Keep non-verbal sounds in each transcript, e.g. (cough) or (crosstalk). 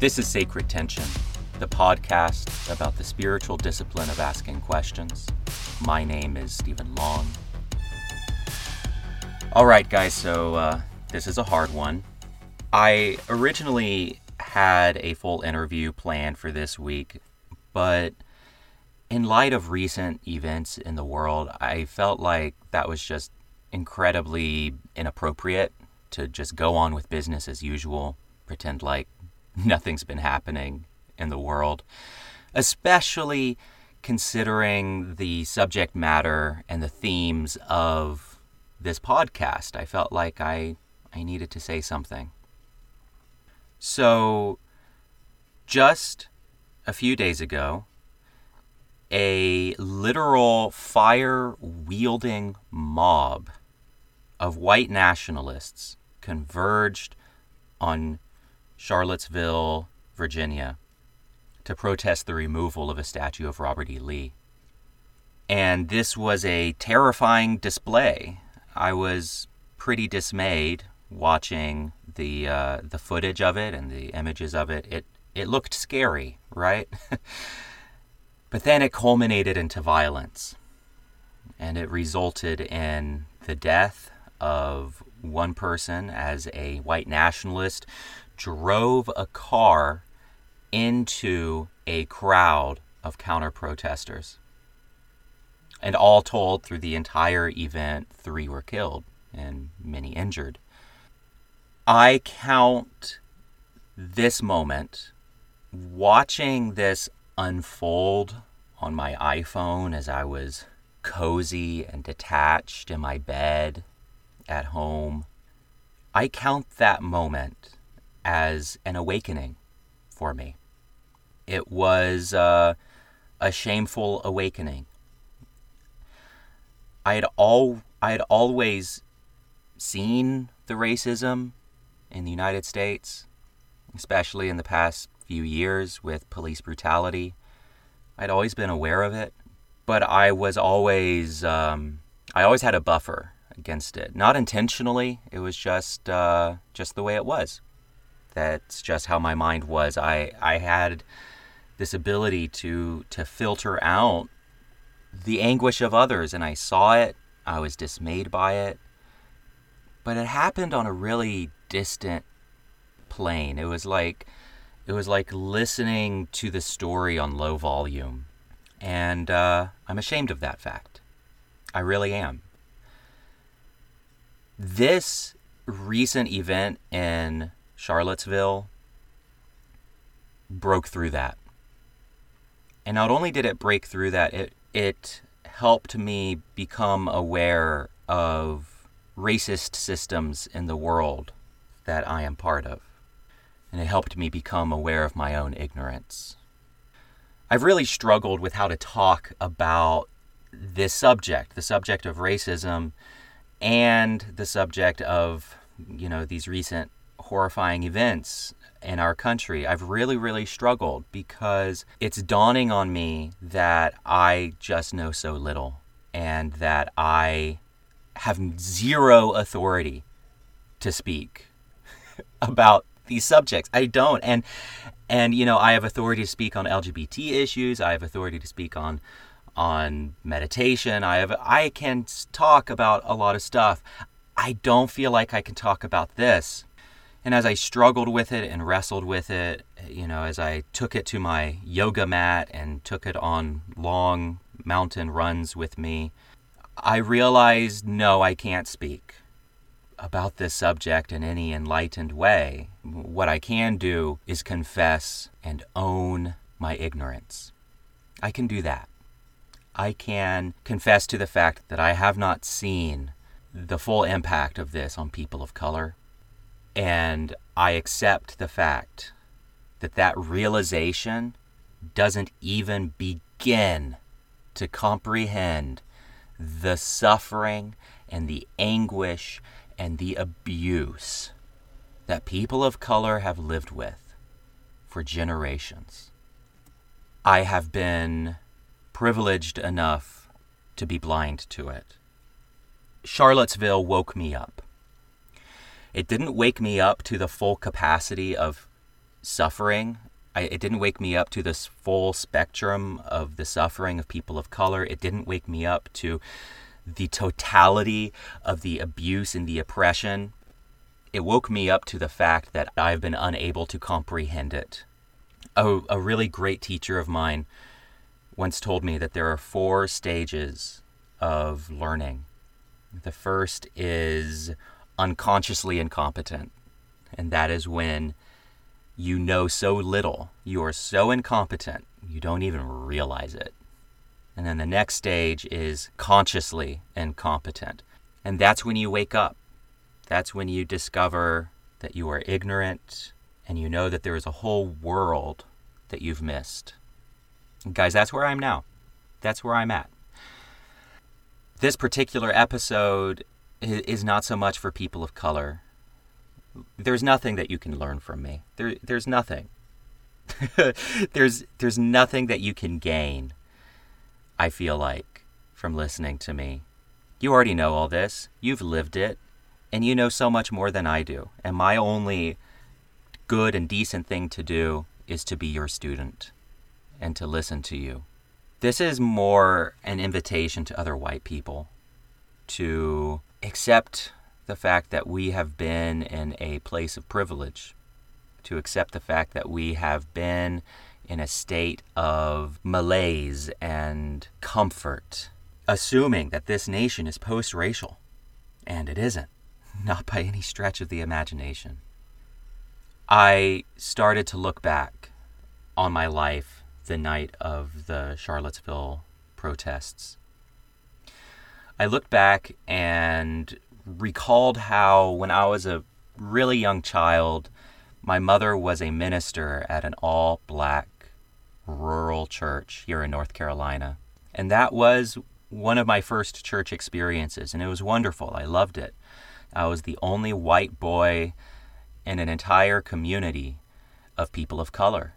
This is Sacred Tension, the podcast about the spiritual discipline of asking questions. My name is Stephen Long. All right, guys, so uh, this is a hard one. I originally had a full interview planned for this week, but in light of recent events in the world, I felt like that was just incredibly inappropriate to just go on with business as usual, pretend like (laughs) nothing's been happening in the world, especially considering the subject matter and the themes of this podcast. I felt like I, I needed to say something. So, just a few days ago, a literal fire wielding mob of white nationalists converged on Charlottesville, Virginia, to protest the removal of a statue of Robert E. Lee. And this was a terrifying display. I was pretty dismayed watching the uh, the footage of it and the images of it. It it looked scary, right? (laughs) but then it culminated into violence, and it resulted in the death of one person as a white nationalist drove a car into a crowd of counter protesters. And all told, through the entire event, three were killed and many injured. I count this moment, watching this unfold on my iPhone as I was cozy and detached in my bed at home, I count that moment as an awakening for me. It was uh, a shameful awakening. I had all I had always seen the racism in the United States, especially in the past few years with police brutality. I'd always been aware of it, but I was always um, I always had a buffer against it. Not intentionally. It was just uh, just the way it was. That's just how my mind was. I I had this ability to to filter out the anguish of others, and I saw it. I was dismayed by it, but it happened on a really distant plane. It was like it was like listening to the story on low volume, and uh, I'm ashamed of that fact. I really am this recent event in Charlottesville broke through that. And not only did it break through that, it it helped me become aware of racist systems in the world that I am part of. And it helped me become aware of my own ignorance. I've really struggled with how to talk about this subject, the subject of racism, and the subject of you know these recent horrifying events in our country i've really really struggled because it's dawning on me that i just know so little and that i have zero authority to speak (laughs) about these subjects i don't and and you know i have authority to speak on lgbt issues i have authority to speak on on meditation. I have I can talk about a lot of stuff. I don't feel like I can talk about this. And as I struggled with it and wrestled with it, you know, as I took it to my yoga mat and took it on long mountain runs with me, I realized no, I can't speak about this subject in any enlightened way. What I can do is confess and own my ignorance. I can do that. I can confess to the fact that I have not seen the full impact of this on people of color. And I accept the fact that that realization doesn't even begin to comprehend the suffering and the anguish and the abuse that people of color have lived with for generations. I have been privileged enough to be blind to it. Charlottesville woke me up. It didn't wake me up to the full capacity of suffering. I, it didn't wake me up to this full spectrum of the suffering of people of color. It didn't wake me up to the totality of the abuse and the oppression. It woke me up to the fact that I've been unable to comprehend it. A, a really great teacher of mine once told me that there are four stages of learning. The first is unconsciously incompetent, and that is when you know so little, you are so incompetent, you don't even realize it. And then the next stage is consciously incompetent, and that's when you wake up. That's when you discover that you are ignorant and you know that there is a whole world that you've missed. And guys, that's where I'm now. That's where I'm at. This particular episode is not so much for people of color. There's nothing that you can learn from me. There, there's nothing. (laughs) there's, there's nothing that you can gain. I feel like from listening to me. You already know all this. You've lived it, and you know so much more than I do. And my only good and decent thing to do is to be your student and to listen to you. This is more an invitation to other white people to accept the fact that we have been in a place of privilege, to accept the fact that we have been in a state of malaise and comfort, assuming that this nation is post racial. And it isn't, (laughs) not by any stretch of the imagination. I started to look back on my life the night of the Charlottesville protests. I looked back and recalled how, when I was a really young child, my mother was a minister at an all black rural church here in North Carolina. And that was one of my first church experiences, and it was wonderful. I loved it. I was the only white boy in an entire community of people of color.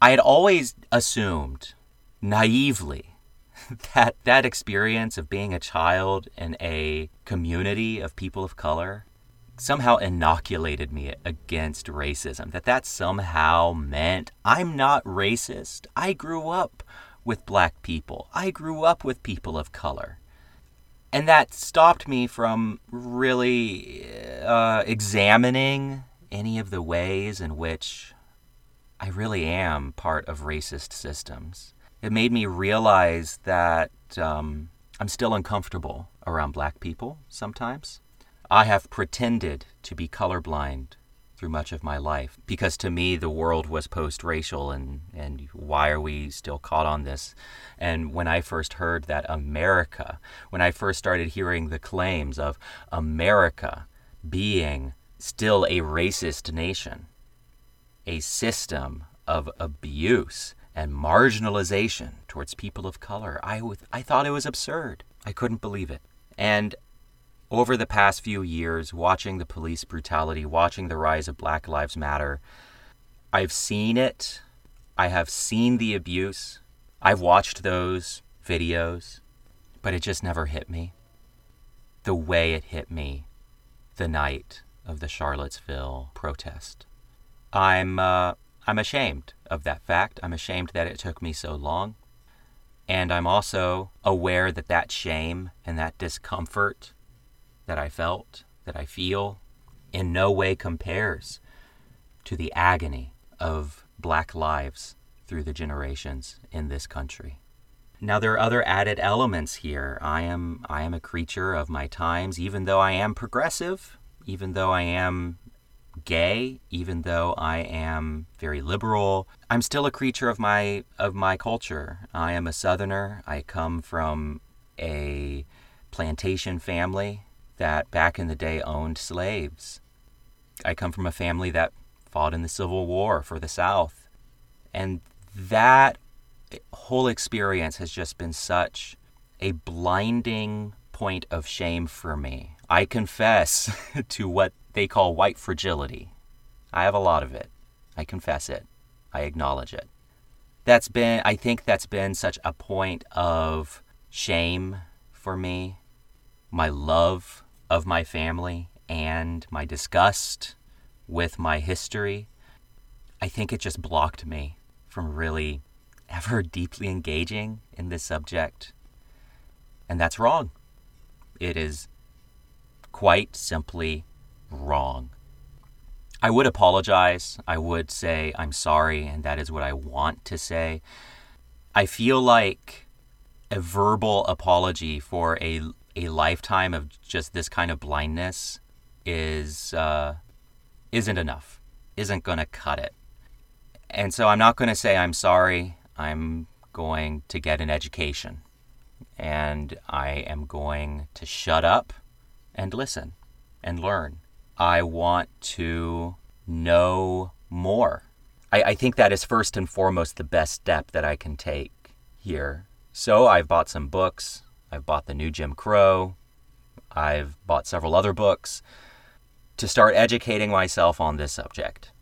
I had always assumed, naively, (laughs) that that experience of being a child in a community of people of color somehow inoculated me against racism that that somehow meant i'm not racist. I grew up with black people. I grew up with people of color. And that stopped me from really uh, examining any of the ways in which I really am part of racist systems. It made me realize that um, I'm still uncomfortable around black people sometimes. I have pretended to be colorblind through much of my life because to me the world was post racial and, and why are we still caught on this? And when I first heard that America, when I first started hearing the claims of America being still a racist nation, a system of abuse and marginalization towards people of color. I, thought it was absurd. I couldn't believe it. And over the past few years, watching the police brutality, watching the rise of Black Lives Matter, I've seen it. I have seen the abuse. I've watched those videos, but it just never hit me the way it hit me the night of the Charlottesville protest. I'm uh, I'm ashamed of that fact. I'm ashamed that it took me so long. And I'm also aware that that shame and that discomfort that I felt, that I feel, in no way compares to the agony of black lives through the generations in this country. Now there are other added elements here. I am I am a creature of my times even though I am progressive, even though I am gay, even though I am very liberal. I'm still a creature of my of my culture. I am a southerner. I come from a plantation family that back in the day owned slaves. I come from a family that fought in the Civil War for the South. And that whole experience has just been such a blinding point of shame for me. I confess (laughs) to what they call white fragility. I have a lot of it. I confess it. I acknowledge it. That's been, I think that's been such a point of shame for me. My love of my family and my disgust with my history. I think it just blocked me from really (laughs) ever deeply engaging in this subject. And that's wrong. It is quite simply wrong. I would apologize. I would say I'm sorry, and that is what I want to say. I feel like a verbal apology for a, a lifetime of just this kind of blindness is uh, isn't enough, isn't going to cut it. And so I'm not going to say I'm sorry. I'm going to get an education. And I am going to shut up and listen and learn. I want to know more. I, I think that is first and foremost the best step that I can take here. So I've bought some books. I've bought the new Jim Crow. I've bought several other books to start educating myself on this subject.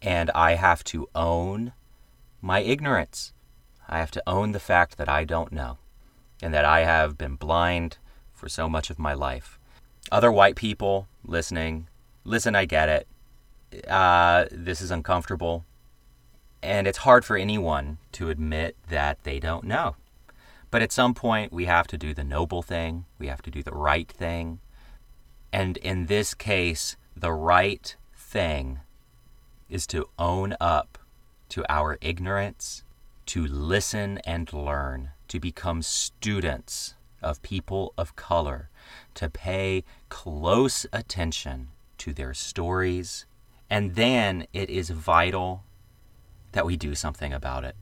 And I have to own my ignorance. I have to own the fact that I don't know and that I have been blind for so much of my life. Other white people listening, listen, I get it. Uh, this is uncomfortable. And it's hard for anyone to admit that they don't know. But at some point, we have to do the noble thing, we have to do the right thing. And in this case, the right thing is to own up to our ignorance, to listen and learn, to become students of people of color, to pay close attention to their stories. And then it is vital that we do something about it.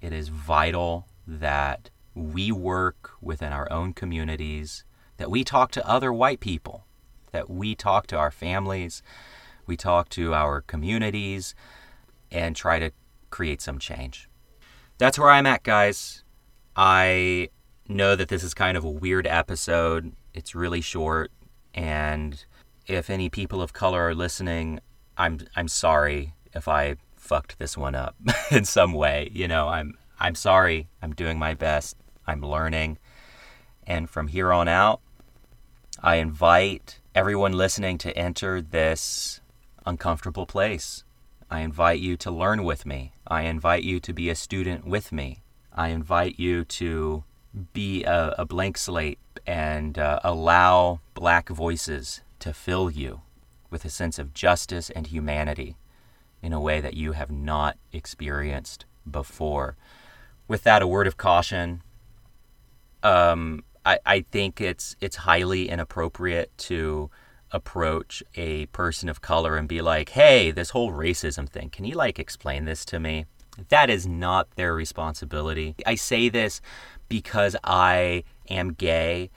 It is vital that we work within our own communities, that we talk to other white people, that we talk to our families, we talk to our communities, and try to create some change. That's where I'm at, guys. I know that this is kind of a weird episode. It's really short, and if any people of color are listening, I'm I'm sorry if I fucked this one up (laughs) in some way. You know, I'm I'm sorry. I'm doing my best. I'm learning. And from here on out, I invite everyone listening to enter this uncomfortable place. I invite you to learn with me. I invite you to be a student with me. I invite you to be a, a blank slate and uh, allow black voices to fill you with a sense of justice and humanity in a way that you have not experienced before. With that, a word of caution. Um, I, I think it's it's highly inappropriate to approach a person of color and be like, "Hey, this whole racism thing, can you like explain this to me?" That is not their responsibility. I say this because I am gay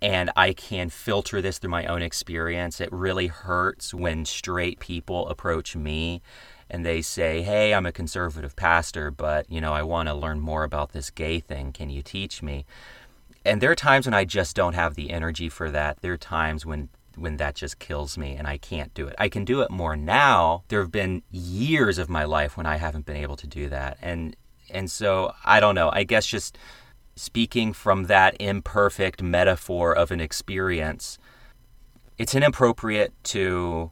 and I can filter this through my own experience. It really hurts when straight people approach me and they say, "Hey, I'm a conservative pastor, but you know, I want to learn more about this gay thing. Can you teach me?" And there are times when I just don't have the energy for that. There are times when when that just kills me and I can't do it. I can do it more now. There have been years of my life when I haven't been able to do that. And and so I don't know. I guess just speaking from that imperfect metaphor of an experience, it's inappropriate to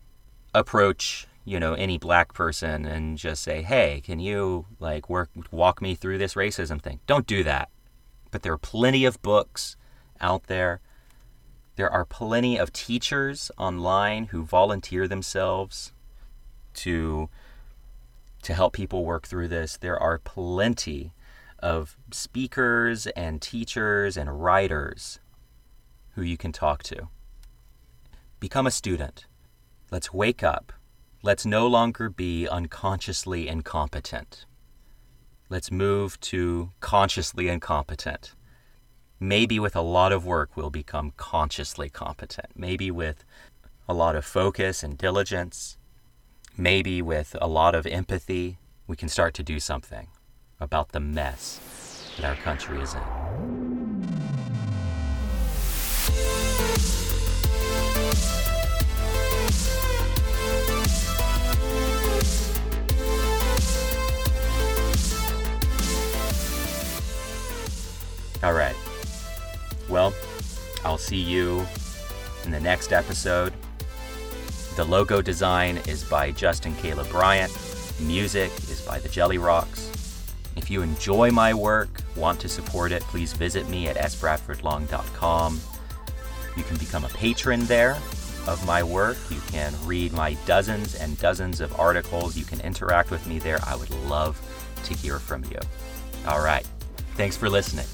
approach you know any black person and just say hey can you like work walk me through this racism thing don't do that but there are plenty of books out there there are plenty of teachers online who volunteer themselves to to help people work through this there are plenty of speakers and teachers and writers who you can talk to become a student let's wake up Let's no longer be unconsciously incompetent. Let's move to consciously incompetent. Maybe with a lot of work, we'll become consciously competent. Maybe with a lot of focus and diligence, maybe with a lot of empathy, we can start to do something about the mess that our country is in. You in the next episode. The logo design is by Justin Caleb Bryant. Music is by the Jelly Rocks. If you enjoy my work, want to support it, please visit me at sbradfordlong.com. You can become a patron there of my work. You can read my dozens and dozens of articles. You can interact with me there. I would love to hear from you. All right. Thanks for listening.